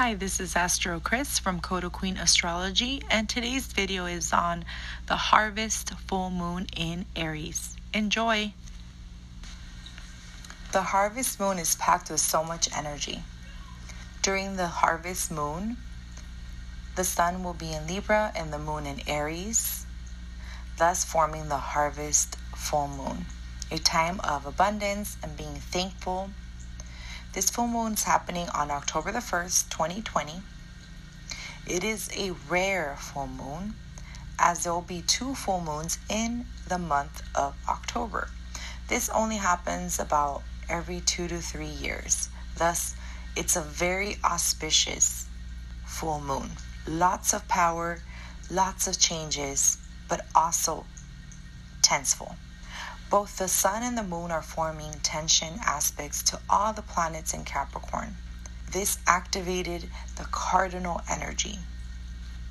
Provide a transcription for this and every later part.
Hi, this is Astro Chris from Kodo Queen Astrology, and today's video is on the harvest full moon in Aries. Enjoy! The harvest moon is packed with so much energy. During the harvest moon, the sun will be in Libra and the moon in Aries, thus forming the harvest full moon, a time of abundance and being thankful this full moon is happening on October the 1st, 2020. It is a rare full moon, as there will be two full moons in the month of October. This only happens about every two to three years. Thus, it's a very auspicious full moon. Lots of power, lots of changes, but also tenseful. Both the sun and the moon are forming tension aspects to all the planets in Capricorn. This activated the cardinal energy.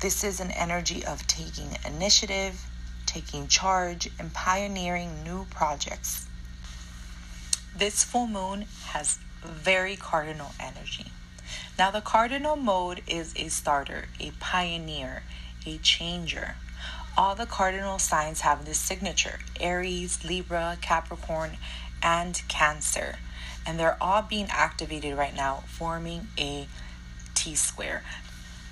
This is an energy of taking initiative, taking charge, and pioneering new projects. This full moon has very cardinal energy. Now, the cardinal mode is a starter, a pioneer, a changer. All the cardinal signs have this signature Aries, Libra, Capricorn, and Cancer. And they're all being activated right now, forming a T square.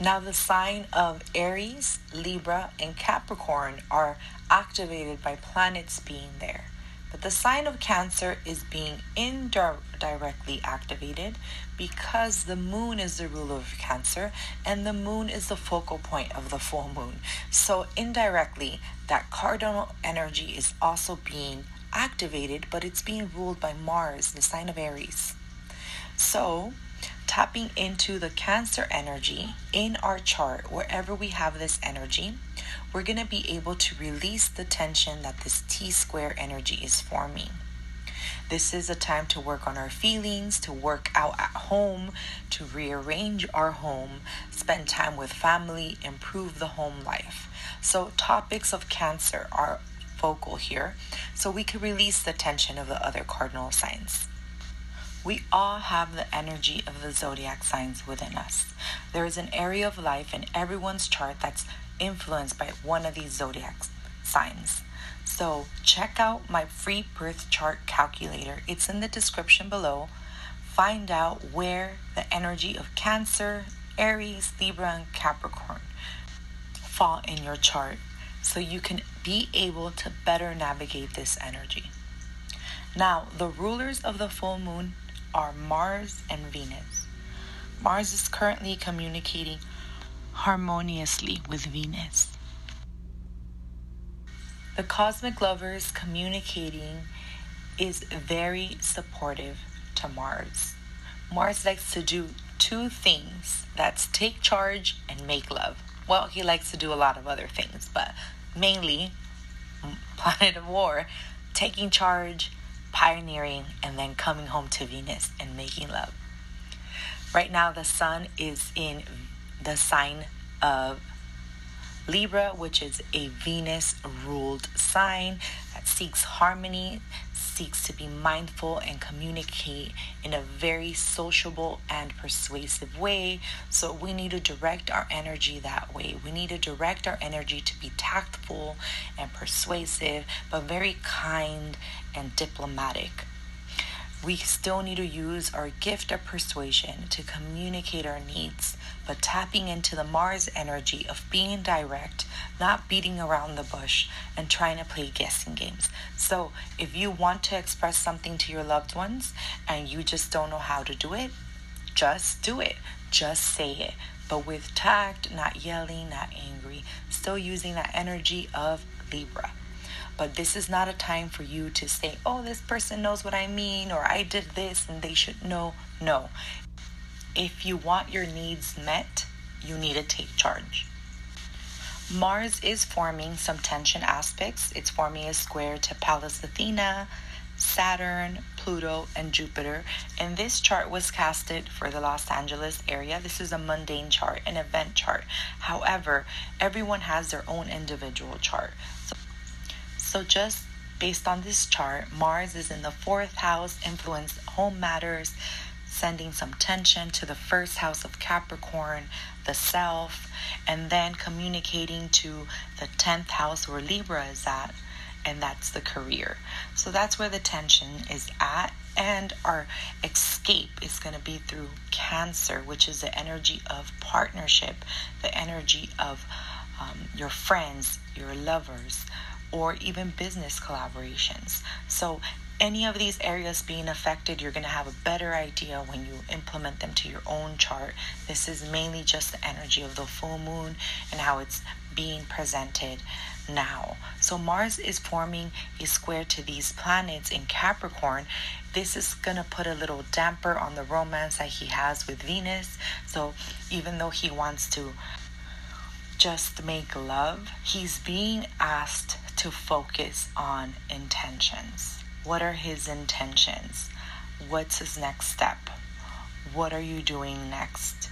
Now, the sign of Aries, Libra, and Capricorn are activated by planets being there. But the sign of Cancer is being indirectly activated because the moon is the ruler of Cancer and the moon is the focal point of the full moon. So, indirectly, that cardinal energy is also being activated, but it's being ruled by Mars, the sign of Aries. So, tapping into the Cancer energy in our chart, wherever we have this energy, we're going to be able to release the tension that this T square energy is forming. This is a time to work on our feelings, to work out at home, to rearrange our home, spend time with family, improve the home life. So, topics of Cancer are focal here, so we can release the tension of the other cardinal signs. We all have the energy of the zodiac signs within us. There is an area of life in everyone's chart that's influenced by one of these zodiac signs. So, check out my free birth chart calculator. It's in the description below. Find out where the energy of Cancer, Aries, Libra, and Capricorn fall in your chart so you can be able to better navigate this energy. Now, the rulers of the full moon are Mars and Venus. Mars is currently communicating harmoniously with Venus. The cosmic lovers communicating is very supportive to Mars. Mars likes to do two things that's take charge and make love. Well, he likes to do a lot of other things, but mainly Planet of War, taking charge, pioneering, and then coming home to Venus and making love. Right now, the sun is in the sign of Libra, which is a Venus ruled sign that seeks harmony, seeks to be mindful and communicate in a very sociable and persuasive way. So we need to direct our energy that way. We need to direct our energy to be tactful and persuasive, but very kind and diplomatic we still need to use our gift of persuasion to communicate our needs, but tapping into the Mars energy of being direct, not beating around the bush, and trying to play guessing games. So, if you want to express something to your loved ones and you just don't know how to do it, just do it. Just say it. But with tact, not yelling, not angry, still using that energy of Libra. But this is not a time for you to say, oh, this person knows what I mean, or I did this and they should know. No. If you want your needs met, you need to take charge. Mars is forming some tension aspects. It's forming a square to Pallas Athena, Saturn, Pluto, and Jupiter. And this chart was casted for the Los Angeles area. This is a mundane chart, an event chart. However, everyone has their own individual chart. So so, just based on this chart, Mars is in the fourth house, influence home matters, sending some tension to the first house of Capricorn, the self, and then communicating to the 10th house where Libra is at, and that's the career. So that's where the tension is at. And our escape is going to be through Cancer, which is the energy of partnership, the energy of um, your friends, your lovers, or even business collaborations. So any of these areas being affected, you're going to have a better idea when you implement them to your own chart. This is mainly just the energy of the full moon and how it's being presented now. So Mars is forming a square to these planets in Capricorn. This is going to put a little damper on the romance that he has with Venus. So even though he wants to just make love, he's being asked to focus on intentions. What are his intentions? What's his next step? What are you doing next?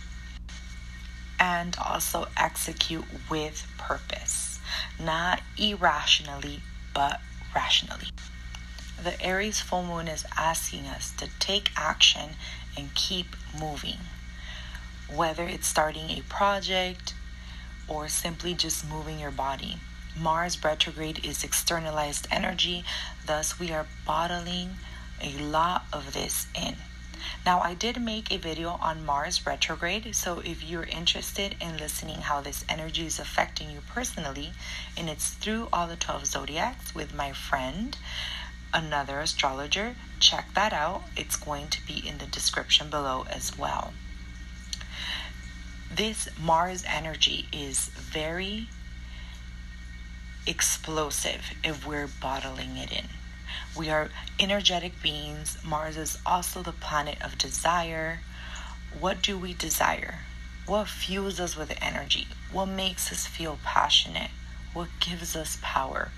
And also execute with purpose, not irrationally, but rationally. The Aries full moon is asking us to take action and keep moving. Whether it's starting a project or simply just moving your body. Mars retrograde is externalized energy, thus, we are bottling a lot of this in. Now, I did make a video on Mars retrograde, so if you're interested in listening how this energy is affecting you personally, and it's through all the 12 zodiacs with my friend, another astrologer, check that out. It's going to be in the description below as well. This Mars energy is very explosive if we're bottling it in. We are energetic beings. Mars is also the planet of desire. What do we desire? What fuels us with energy? What makes us feel passionate? What gives us power?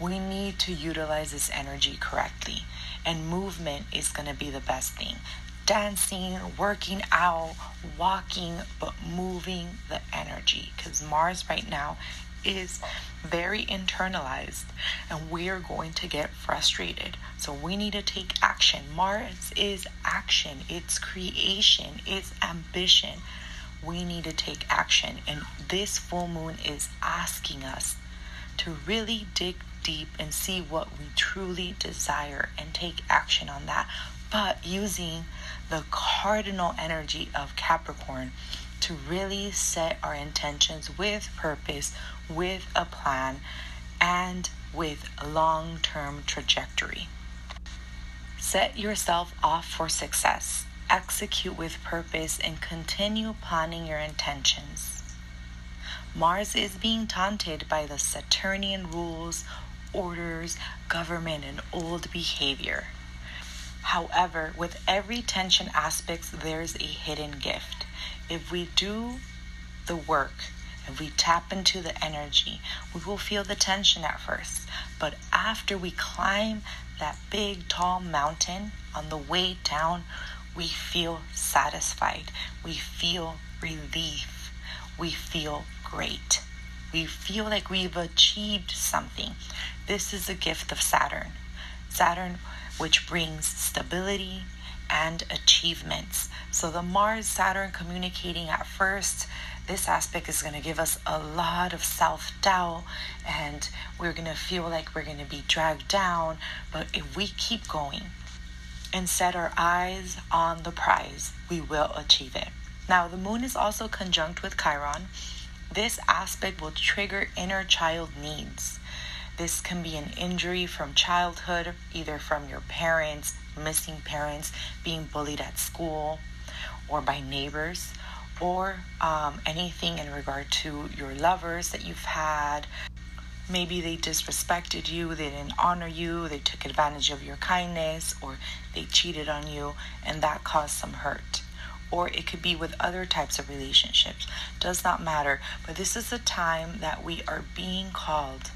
We need to utilize this energy correctly, and movement is going to be the best thing. Dancing, working out, walking, but moving the energy because Mars right now is very internalized and we are going to get frustrated. So we need to take action. Mars is action, it's creation, it's ambition. We need to take action. And this full moon is asking us to really dig deep and see what we truly desire and take action on that, but using the cardinal energy of Capricorn to really set our intentions with purpose, with a plan, and with long term trajectory. Set yourself off for success, execute with purpose, and continue planning your intentions. Mars is being taunted by the Saturnian rules, orders, government, and old behavior. However, with every tension aspect, there's a hidden gift if we do the work, if we tap into the energy, we will feel the tension at first. But after we climb that big, tall mountain on the way down, we feel satisfied. We feel relief. We feel great. We feel like we've achieved something. This is a gift of Saturn. Saturn, which brings stability, and achievements. So, the Mars Saturn communicating at first, this aspect is going to give us a lot of self doubt, and we're going to feel like we're going to be dragged down. But if we keep going and set our eyes on the prize, we will achieve it. Now, the moon is also conjunct with Chiron. This aspect will trigger inner child needs. This can be an injury from childhood, either from your parents, missing parents, being bullied at school or by neighbors, or um, anything in regard to your lovers that you've had. Maybe they disrespected you, they didn't honor you, they took advantage of your kindness, or they cheated on you, and that caused some hurt. Or it could be with other types of relationships. Does not matter. But this is a time that we are being called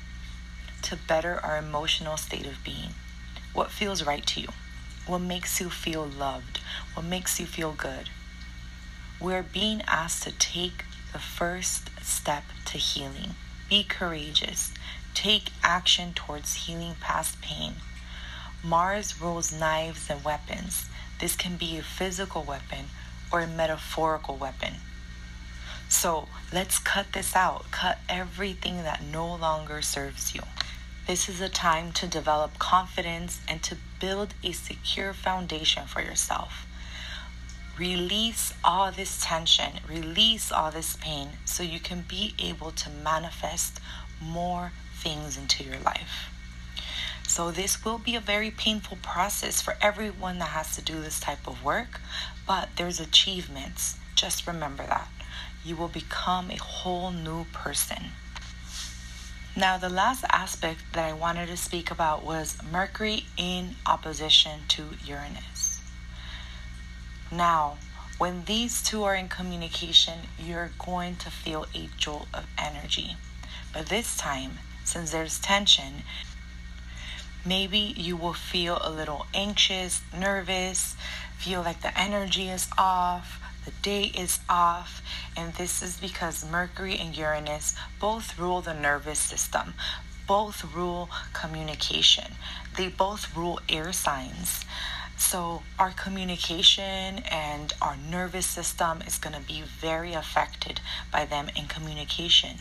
to better our emotional state of being. What feels right to you? what makes you feel loved, what makes you feel good. We're being asked to take the first step to healing. Be courageous. Take action towards healing past pain. Mars rules knives and weapons. This can be a physical weapon or a metaphorical weapon. So let's cut this out. Cut everything that no longer serves you. This is a time to develop confidence and to build a secure foundation for yourself. Release all this tension, release all this pain so you can be able to manifest more things into your life. So, this will be a very painful process for everyone that has to do this type of work, but there's achievements. Just remember that. You will become a whole new person. Now, the last aspect that I wanted to speak about was Mercury in opposition to Uranus. Now, when these two are in communication, you're going to feel a jolt of energy. But this time, since there's tension, maybe you will feel a little anxious, nervous, feel like the energy is off, the day is off, and this is because Mercury and Uranus both rule the nervous system, both rule communication, they both rule air signs. So, our communication and our nervous system is going to be very affected by them in communication.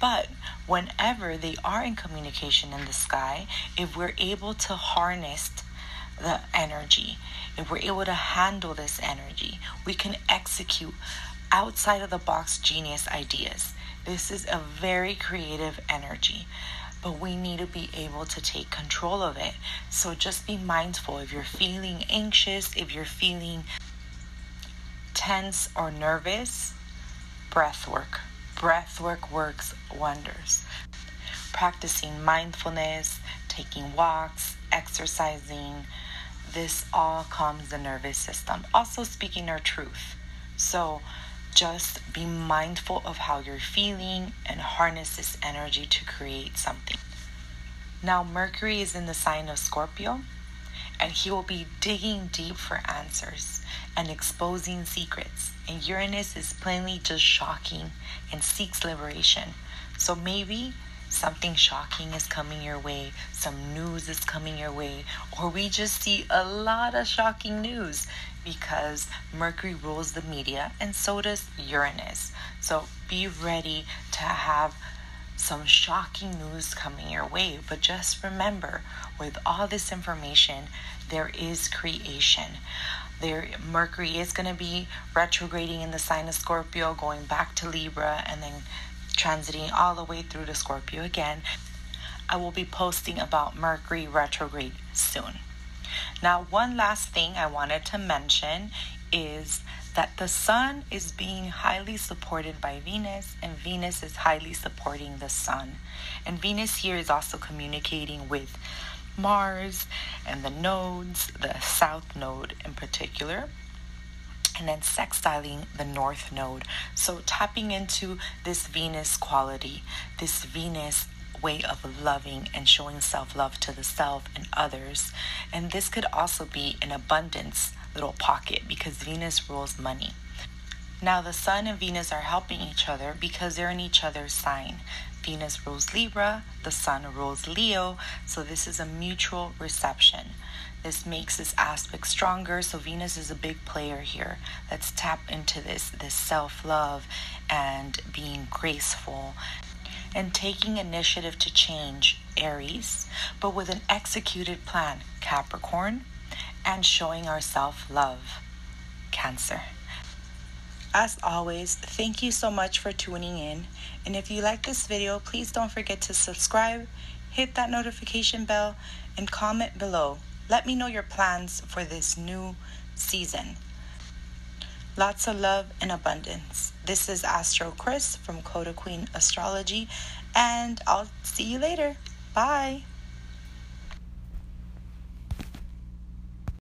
But whenever they are in communication in the sky, if we're able to harness the energy, if we're able to handle this energy, we can execute outside of the box genius ideas. This is a very creative energy, but we need to be able to take control of it. So just be mindful if you're feeling anxious, if you're feeling tense or nervous, breath work breath work works wonders. Practicing mindfulness, taking walks, exercising, this all calms the nervous system. Also, speaking our truth. So, just be mindful of how you're feeling and harness this energy to create something. Now, Mercury is in the sign of Scorpio, and he will be digging deep for answers and exposing secrets. And Uranus is plainly just shocking and seeks liberation. So maybe something shocking is coming your way, some news is coming your way, or we just see a lot of shocking news because Mercury rules the media and so does Uranus. So be ready to have some shocking news coming your way. But just remember, with all this information, there is creation there Mercury is going to be retrograding in the sign of Scorpio, going back to Libra, and then transiting all the way through to Scorpio again. I will be posting about Mercury retrograde soon. Now, one last thing I wanted to mention is that the Sun is being highly supported by Venus, and Venus is highly supporting the Sun. And Venus here is also communicating with Mars and the nodes, the south node in particular, and then sextiling the north node. So tapping into this Venus quality, this Venus way of loving and showing self love to the self and others. And this could also be an abundance little pocket because Venus rules money. Now, the Sun and Venus are helping each other because they're in each other's sign. Venus rules Libra, the Sun rules Leo, so this is a mutual reception. This makes this aspect stronger, so Venus is a big player here. Let's tap into this this self-love and being graceful and taking initiative to change Aries, but with an executed plan, Capricorn, and showing our self-love, Cancer. As always, thank you so much for tuning in. And if you like this video, please don't forget to subscribe, hit that notification bell, and comment below. Let me know your plans for this new season. Lots of love and abundance. This is Astro Chris from Coda Queen Astrology, and I'll see you later. Bye.